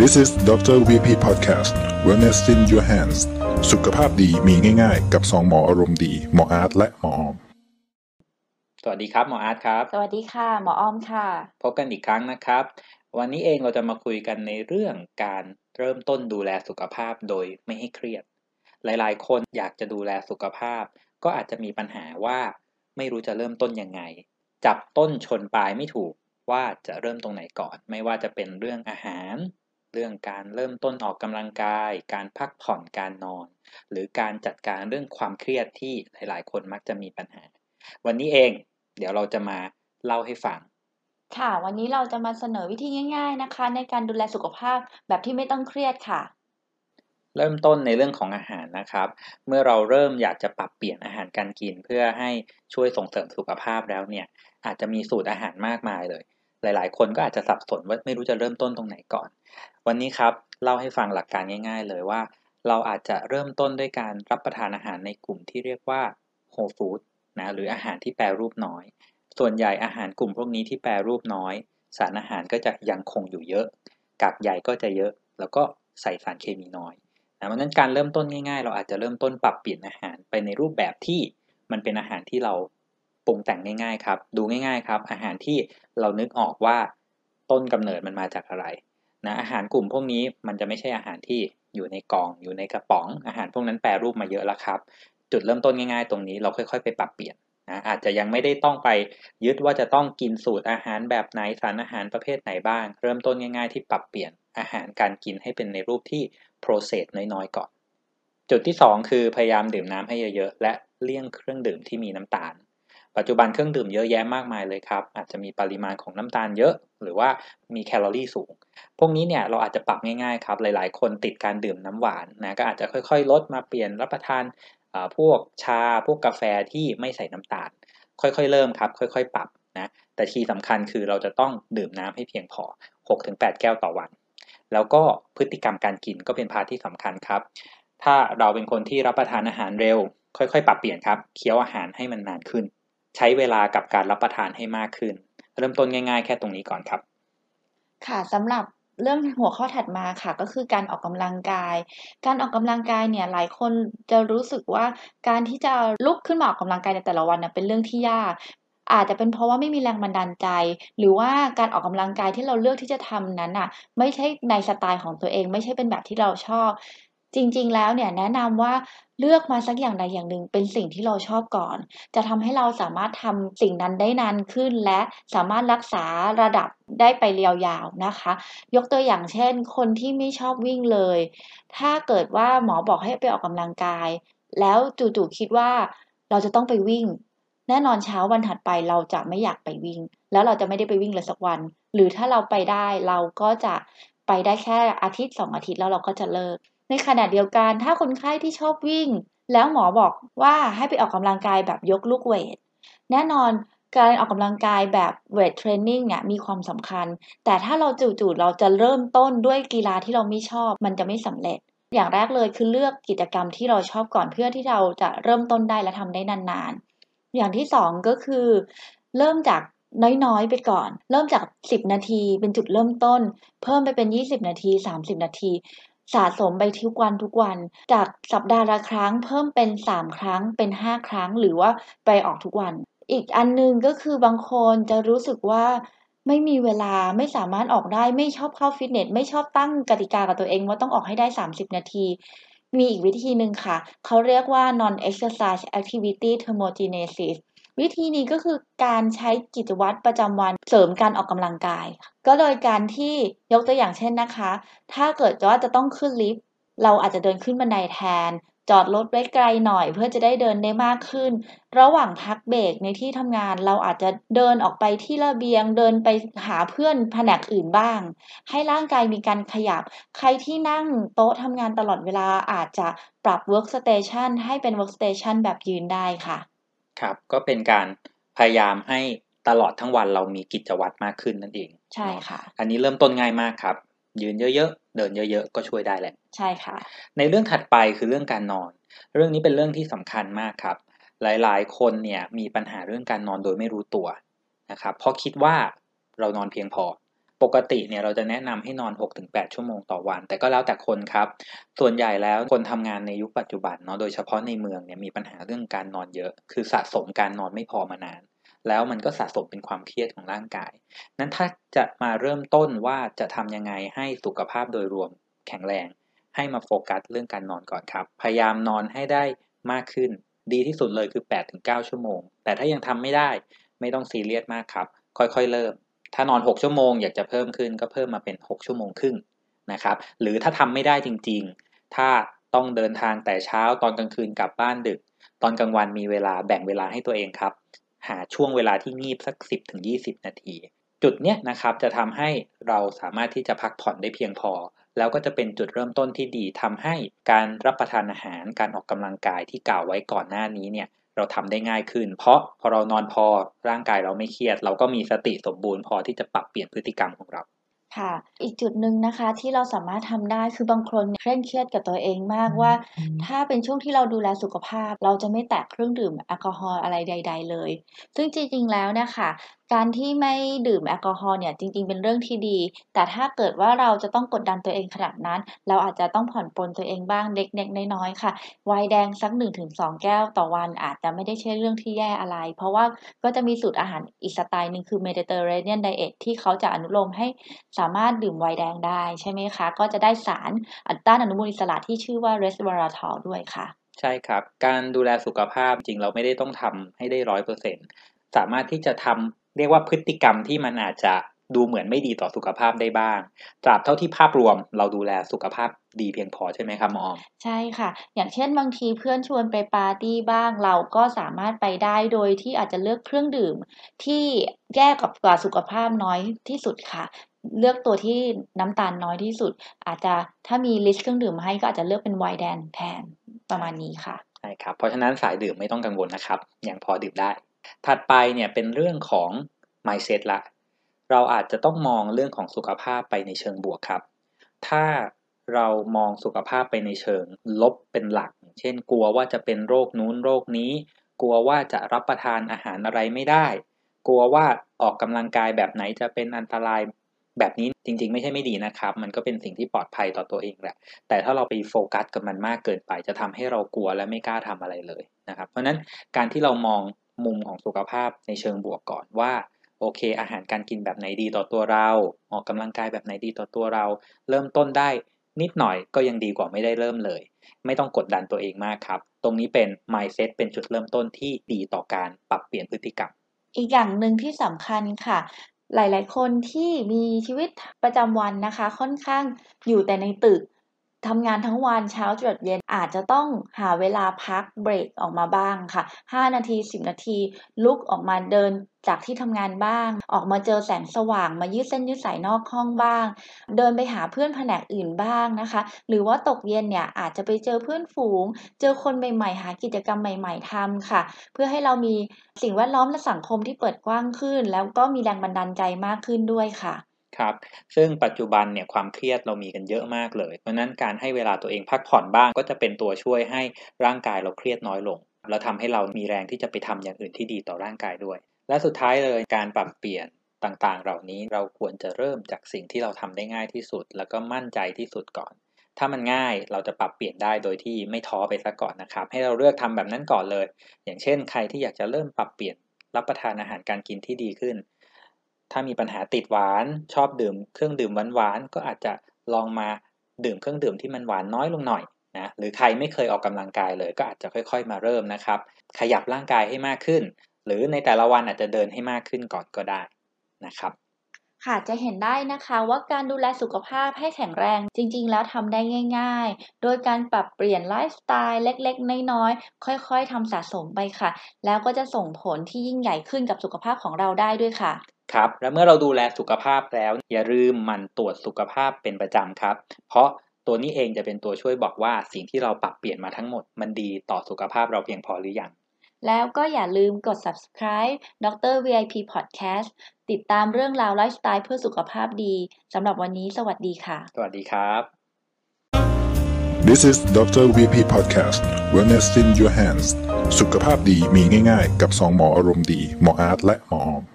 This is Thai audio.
This is Dr. VP Podcast Wellness in Your Hands สุขภาพดีมีง่ายๆ กับสองหมออารมณ์ดี หมออาร์ตและหมอออม สวัสดีครับหมออาร์ตครับ สวัสดีค่ะ หมอออมค่ะ พบกันอีกครั้งนะครับ วันนี้เองเราจะมาคุยกันในเรื่องการเริ่มต้นดูแลสุขภาพโดยไม่ให้เครียด หลายๆ คนอยากจะดูแลสุขภาพ ก็อาจจะมีปัญหาว่าไม่รู้จะเริ่มต้นยังไง จับต้นชนปลายไม่ถูกว่าจะเริ่มตรงไหนก่อน ไม่ว่าจะเป็นเรื่องอาหาร เรื่องการเริ่มต้นออกกำลังกาย การพักผ่อนการนอน หรือการจัดการเรื่องความเครียดที่หลาย ๆ คนมักจะมีปัญหา วันนี้เองเดี๋ยวเราจะมาเล่าให้ฟัง ค่ะ วันนี้เราจะมาเสนอวิธีง่าย ๆนะคะ ในการดูแลสุขภาพแบบที่ไม่ต้องเครียดค่ะ เริ่มต้นในเรื่องของอาหารนะครับ เมื่อเราเริ่มอยากจะปรับเปลี่ยนอาหารการกิน เพื่อให้ช่วยส่งเสริมสุขภาพแล้วเนี่ยอาจจะมีสูตรอาหารมากมายเลย หลาย ๆ คนก็อาจจะสับสนว่าไม่รู้จะเริ่มต้นตรงไหนก่อน วันนี้ครับเล่าให้ฟังหลักการง่าย ๆ เลยว่า เราอาจจะเริ่มต้นด้วยการรับประทานอาหารในกลุ่มที่เรียกว่า whole food นะหรืออาหารที่แปรรูปน้อย ส่วนใหญ่อาหารกลุ่มพวกนี้ที่แปรรูปน้อย สารอาหารก็จะยังคงอยู่เยอะ กากใยก็จะเยอะ แล้วก็ใส่สารเคมีน้อยนะเพราะนั้นการเริ่มต้นง่าย ๆ เราอาจจะเริ่มต้นปรับเปลี่ยนอาหารไปในรูปแบบที่มันเป็นอาหารที่เรา ปรุงแต่งง่ายๆครับ ดูง่ายๆครับ อาหารที่เรานึกออกว่าต้นกำเนิดมันมาจากอะไรนะอาหารกลุ่มพวกนี้มันจะไม่ใช่อาหารที่อยู่ในกล่องอยู่ในกระป๋อง อาหารพวกนั้นแปรรูปมาเยอะแล้วครับ จุดเริ่มต้นง่ายๆ ตรงนี้เราค่อยๆ ไปปรับเปลี่ยนนะอาจจะยังไม่ได้ต้องไปยึดว่าจะต้องกินสูตรอาหารแบบไหนสารอาหารประเภทไหนบ้าง เริ่มต้นง่ายๆ ที่ปรับเปลี่ยนอาหารการกินให้เป็นในรูปที่ process น้อยๆก่อน จุดที่ 2 คือพยายามดื่มน้ำให้เยอะๆ และเลี่ยงเครื่องดื่มที่มีน้ำตาล ปัจจุบันเครื่องดื่มเยอะแยะมากมายเลยครับ อาจจะมีปริมาณของน้ำตาลเยอะ หรือว่ามีแคลอรี่สูง พวกนี้เนี่ยเราอาจจะปรับง่ายๆครับ หลายๆ คนติดการดื่มน้ำหวานนะ ก็อาจจะค่อยๆ ลดมาเปลี่ยนรับประทานพวกชา พวกกาแฟที่ไม่ใส่น้ำตาล ค่อยๆ เริ่มครับ ค่อยๆ ปรับนะ แต่คีย์สำคัญคือเราจะต้องดื่มน้ำให้เพียงพอ 6-8 แก้วต่อวัน แล้วก็พฤติกรรมการกินก็เป็นพาที่สำคัญครับ ถ้าเราเป็นคนที่รับประทานอาหารเร็ว ค่อยๆ ปรับเปลี่ยนครับ เคี้ยวอาหารให้มันนานขึ้น ใช้เวลากับการรับประทานให้มากขึ้น เริ่มต้นง่าย ๆ แค่ตรงนี้ก่อนครับ ค่ะสำหรับเรื่องหัวข้อถัดมาค่ะก็คือการออกกำลังกาย การออกกำลังกายเนี่ยหลายคนจะรู้สึกว่าการที่จะลุกขึ้นมาออกกำลังกายในแต่ละวันเนี่ยเป็นเรื่องที่ยาก อาจจะเป็นเพราะว่าไม่มีแรงบันดาลใจ หรือว่าการออกกำลังกายที่เราเลือกที่จะทำนั้นน่ะไม่ใช่ในสไตล์ของตัวเอง ไม่ใช่เป็นแบบที่เราชอบ จริงๆ แล้วเนี่ยแนะนำว่าเลือกมาสักอย่างใดอย่างหนึ่งเป็นสิ่งที่เราชอบก่อน จะทำให้เราสามารถทำสิ่งนั้นได้นานขึ้น และสามารถรักษาระดับได้ไปยาวๆนะคะ ยกตัวอย่างเช่น คนที่ไม่ชอบวิ่งเลย ถ้าเกิดว่าหมอบอกให้ไปออกกำลังกาย แล้วจู่ๆคิดว่าเราจะต้องไปวิ่ง แน่นอนเช้าวันถัดไปเราจะไม่อยากไปวิ่ง แล้วเราจะไม่ได้ไปวิ่งเลยสักวัน หรือถ้าเราไปได้เราก็จะไปได้แค่อาทิตย์สองอาทิตย์แล้วเราก็จะเลิก ในขณะเดียวกันถ้าคนไข้ที่ชอบวิ่ง แล้วหมอบอกว่าให้ไปออกกำลังกายแบบยกลูกเวท แน่นอนการออกกำลังกายแบบเวทเทรนนิ่งเนี่ยมีความสำคัญ แต่ถ้าเราจู่ๆเราจะเริ่มต้นด้วยกีฬาที่เราไม่ชอบ มันจะไม่สำเร็จ อย่างแรกเลยคือเลือกกิจกรรมที่เราชอบก่อนเพื่อที่เราจะเริ่มต้นได้และทำได้นานๆ อย่างที่สองก็คือ เริ่มจากน้อยๆ ไปก่อน เริ่มจาก 10 นาทีเป็นจุดเริ่มต้น เพิ่มไปเป็น 20 นาที 30 นาที สะสมไปทุกวันทุกวัน จากสัปดาห์ละครั้งเพิ่มเป็น 3 ครั้งเป็น 5 ครั้งหรือว่าไปออกทุกวัน อีกอันนึงก็คือบางคนจะรู้สึกว่าไม่มีเวลาไม่สามารถออกได้ไม่ชอบเข้าฟิตเนสไม่ชอบตั้งกติกากับตัวเองว่าต้องออกให้ได้ 30 นาที มีอีกวิธีหนึ่งค่ะ เขาเรียกว่า non exercise activity thermogenesis วิธีนี้ก็คือการใช้กิจวัตรประจำวันเสริมการออกกำลังกาย ก็โดยการที่ยกตัวอย่างเช่นนะคะ ถ้าเกิดว่าจะต้องขึ้นลิฟต์เราอาจจะเดินขึ้นบันไดแทน จอดรถไว้ไกลหน่อย เพื่อจะได้เดินได้มากขึ้น ระหว่างพักเบรกในที่ทำงานเราอาจจะเดินออกไปที่ระเบียง เดินไปหาเพื่อนแผนกอื่นบ้าง ให้ร่างกายมีการขยับ ใครที่นั่งโต๊ะทำงานตลอดเวลาอาจจะปรับ workstation ให้เป็น workstation แบบยืนได้ค่ะ ครับก็เป็นการพยายามให้ตลอดทั้งวันเรามีกิจวัตรมากขึ้นนั่นเองใช่ค่ะ อันนี้เริ่มต้นง่ายมากครับ ยืนเยอะๆ เดินเยอะๆ ก็ช่วยได้แหละ ใช่ค่ะ ในเรื่องถัดไปคือเรื่องการนอน เรื่องนี้เป็นเรื่องที่สำคัญมากครับ หลายๆ คนเนี่ยมีปัญหาเรื่องการนอนโดยไม่รู้ตัวนะครับเพราะคิดว่าเรานอนเพียงพอ ปกติเนี่ยเราจะแนะนำให้นอน 6-8 ชั่วโมงต่อวัน แต่ก็แล้วแต่คนครับ ส่วนใหญ่แล้วคนทำงานในยุคปัจจุบันเนาะโดยเฉพาะในเมืองเนี่ยมีปัญหาเรื่องการนอนเยอะ คือสะสมการนอนไม่พอมานาน แล้วมันก็สะสมเป็นความเครียดของร่างกาย นั้นถ้าจะมาเริ่มต้นว่าจะทำยังไงให้สุขภาพโดยรวมแข็งแรง ให้มาโฟกัสเรื่องการนอนก่อนครับ พยายามนอนให้ได้มากขึ้น ดีที่สุดเลยคือ 8-9 ชั่วโมง แต่ถ้ายังทำไม่ได้ไม่ต้องซีเรียสมากครับ ค่อยๆ เริ่ม ถ้านอน 6 ชั่วโมงอยากจะเพิ่มขึ้นก็เพิ่มมาเป็น 6 ชั่วโมงครึ่งนะครับ หรือถ้าทำไม่ได้จริงๆ ถ้าต้องเดินทางแต่เช้าตอนกลางคืนกลับบ้านดึก ตอนกลางวันมีเวลาแบ่งเวลาให้ตัวเองครับ หาช่วงเวลาที่งีบสัก 10-20 นาที จุดเนี้ยนะครับจะทำให้เราสามารถที่จะพักผ่อนได้เพียงพอ แล้วก็จะเป็นจุดเริ่มต้นที่ดีทำให้การรับประทานอาหารการออกกำลังกายที่กล่าวไว้ก่อนหน้านี้เนี่ย เราทำได้ง่ายขึ้น เพราะพอเรานอนพอร่างกายเราไม่เครียด เราก็มีสติสมบูรณ์พอที่จะปรับเปลี่ยนพฤติกรรมของเรา ค่ะ อีกจุดหนึ่งนะคะที่เราสามารถทำได้คือบางคนเคร่งเครียดกับตัวเองมากว่า ถ้าเป็นช่วงที่เราดูแลสุขภาพ เราจะไม่แตะเครื่องดื่มแอลกอฮอล์อะไรใด ๆ เลย ซึ่งจริงๆแล้วนะคะการที่ไม่ดื่มแอลกอฮอล์เนี่ยจริงๆเป็นเรื่องที่ดี แต่ถ้าเกิดว่าเราจะต้องกดดันตัวเองขนาดนั้น เราอาจจะต้องผ่อนปลนตัวเองบ้างเล็กๆน้อยๆค่ะไวน์แดงสัก 1-2 แก้วต่อวันอาจจะไม่ได้ใช่เรื่องที่แย่อะไร เพราะว่าก็จะมีสูตรอาหารอีกสไตล์หนึ่งคือ Mediterranean Diet ที่เขาจะอนุโลมให้สามารถดื่มไวน์แดงได้ใช่ไหมคะ ก็จะได้สารต้านอนุมูลอิสระที่ชื่อว่า resveratrol ด้วยค่ะ ใช่ครับ การดูแลสุขภาพจริงเราไม่ได้ต้องทำให้ได้ร้อยเปอร์เซ็นสามารถที่จะทำเรียกว่าพฤติกรรมที่มันอาจจะดูเหมือนไม่ดีต่อสุขภาพได้บ้าง ตราบเท่าที่ภาพรวมเราดูแลสุขภาพดีเพียงพอใช่ไหมครับหมออมใช่ค่ะ อย่างเช่นบางทีเพื่อนชวนไปปาร์ตี้บ้างเราก็สามารถไปได้โดยที่อาจจะเลือกเครื่องดื่มที่แย่กับกว่าสุขภาพน้อยที่สุดค่ะ เลือกตัวที่น้ำตาลน้อยที่สุด อาจจะถ้ามีลิสต์เครื่องดื่มมาให้ก็อาจจะเลือกเป็นไวน์แดงแทนประมาณนี้ค่ะใช่ครับเพราะฉะนั้นสายดื่มไม่ต้องกังวลนะครับยังพอดื่มได้ ถัดไปเนี่ยเป็นเรื่องของ mindset ละ เราอาจจะต้องมองเรื่องของสุขภาพไปในเชิงบวกครับ ถ้าเรามองสุขภาพไปในเชิงลบเป็นหลัก เช่น กลัวว่าจะเป็นโรคนู้นโรคนี้ กลัวว่าจะรับประทานอาหารอะไรไม่ได้ กลัวว่าออกกำลังกายแบบไหนจะเป็นอันตราย แบบนี้จริง ๆ ไม่ใช่ไม่ดีนะครับ มันก็เป็นสิ่งที่ปลอดภัยต่อตัวเองแหละ แต่ถ้าเราไปโฟกัสกับมันมากเกินไป จะทำให้เรากลัวและไม่กล้าทำอะไรเลยนะครับ เพราะฉะนั้นการที่เรามองมุมของสุขภาพในเชิงบวกก่อนว่าโอเค อาหารการกินแบบไหนดีต่อตัวเรา ออกกำลังกายแบบไหนดีต่อตัวเรา เริ่มต้นได้นิดหน่อยก็ยังดีกว่าไม่ได้เริ่มเลย ไม่ต้องกดดันตัวเองมากครับ ตรงนี้เป็น mindset เป็นจุดเริ่มต้นที่ดีต่อการปรับเปลี่ยนพฤติกรรม อีกอย่างหนึ่งที่สำคัญค่ะ หลาย ๆ คนที่มีชีวิตประจำวันนะคะ ค่อนข้างอยู่แต่ในตึก ทำงานทั้งวันเช้าจนเย็นอาจจะต้องหาเวลาพักเบรกออกมาบ้างค่ะ 5 นาที 10 นาที ลุกออกมาเดินจากที่ทำงานบ้าง ออกมาเจอแสงสว่าง มายืดเส้นยืดสายนอกห้องบ้าง เดินไปหาเพื่อนแผนกอื่นบ้างนะคะ หรือว่าตกเย็นเนี่ยอาจจะไปเจอเพื่อนฝูง เจอคนใหม่ๆ หากิจกรรมใหม่ ๆทำค่ะ เพื่อให้เรามีสิ่งแวดล้อมและสังคมที่เปิดกว้างขึ้น แล้วก็มีแรงบันดาลใจมากขึ้นด้วยค่ะ ครับซึ่งปัจจุบันเนี่ยความเครียดเรามีกันเยอะมากเลย เพราะนั้นการให้เวลาตัวเองพักผ่อนบ้าง ก็จะเป็นตัวช่วยให้ร่างกายเราเครียดน้อยลง แล้วทำให้เรามีแรงที่จะไปทำอย่างอื่นที่ดีต่อร่างกายด้วย และสุดท้ายเลยการปรับเปลี่ยนต่างๆ เหล่านี้เราควรจะเริ่มจากสิ่งที่เราทำได้ง่ายที่สุด แล้วก็มั่นใจที่สุดก่อน ถ้ามันง่ายเราจะปรับเปลี่ยนได้โดยที่ไม่ท้อไปซะก่อนนะครับ ให้เราเลือกทำแบบนั้นก่อนเลย อย่างเช่น ใครที่อยากจะเริ่มปรับเปลี่ยนรับประทานอาหารการกินที่ดีขึ้น ถ้ามีปัญหาติดหวานชอบดื่มเครื่องดื่มหวานๆก็อาจจะลองมาดื่มเครื่องดื่มที่มันหวานน้อยลงหน่อยนะหรือใครไม่เคยออกกำลังกายเลยก็อาจจะค่อย ๆ มาเริ่มนะครับ ขยับร่างกายให้มากขึ้น หรือในแต่ละวันอาจจะเดินให้มากขึ้นก่อนก็ได้นะครับ ค่ะจะเห็นได้นะคะว่าการดูแลสุขภาพให้แข็งแรงจริง ๆ แล้วทำได้ง่าย ๆ โดยการปรับเปลี่ยนไลฟ์สไตล์เล็กๆ น้อยๆ ค่อยๆทำสะสมไปค่ะ แล้วก็จะส่งผลที่ยิ่งใหญ่ขึ้นกับสุขภาพของเราได้ด้วยค่ะ ครับและเมื่อเราดูแลสุขภาพแล้ว อย่าลืมหมันตรวจสุขภาพเป็นประจำครับ เพราะตัวนี้เองจะเป็นตัวช่วยบอกว่าสิ่งที่เราปรับเปลี่ยนมาทั้งหมด มันดีต่อสุขภาพเราเพียงพอหรือยังแล้วก็อย่าลืมกด subscribe ดร VIP Podcast ติดตามเรื่องราวไลฟ์สไตล์เพื่อสุขภาพดีสำหรับวันนี้สวัสดีค่ะ สวัสดีครับ This is Dr. VP Podcast Wellness in Your Hands สุขภาพดีมีง่ายๆ กับสองหมออารมณ์ดี หมออาร์ตและหมอออม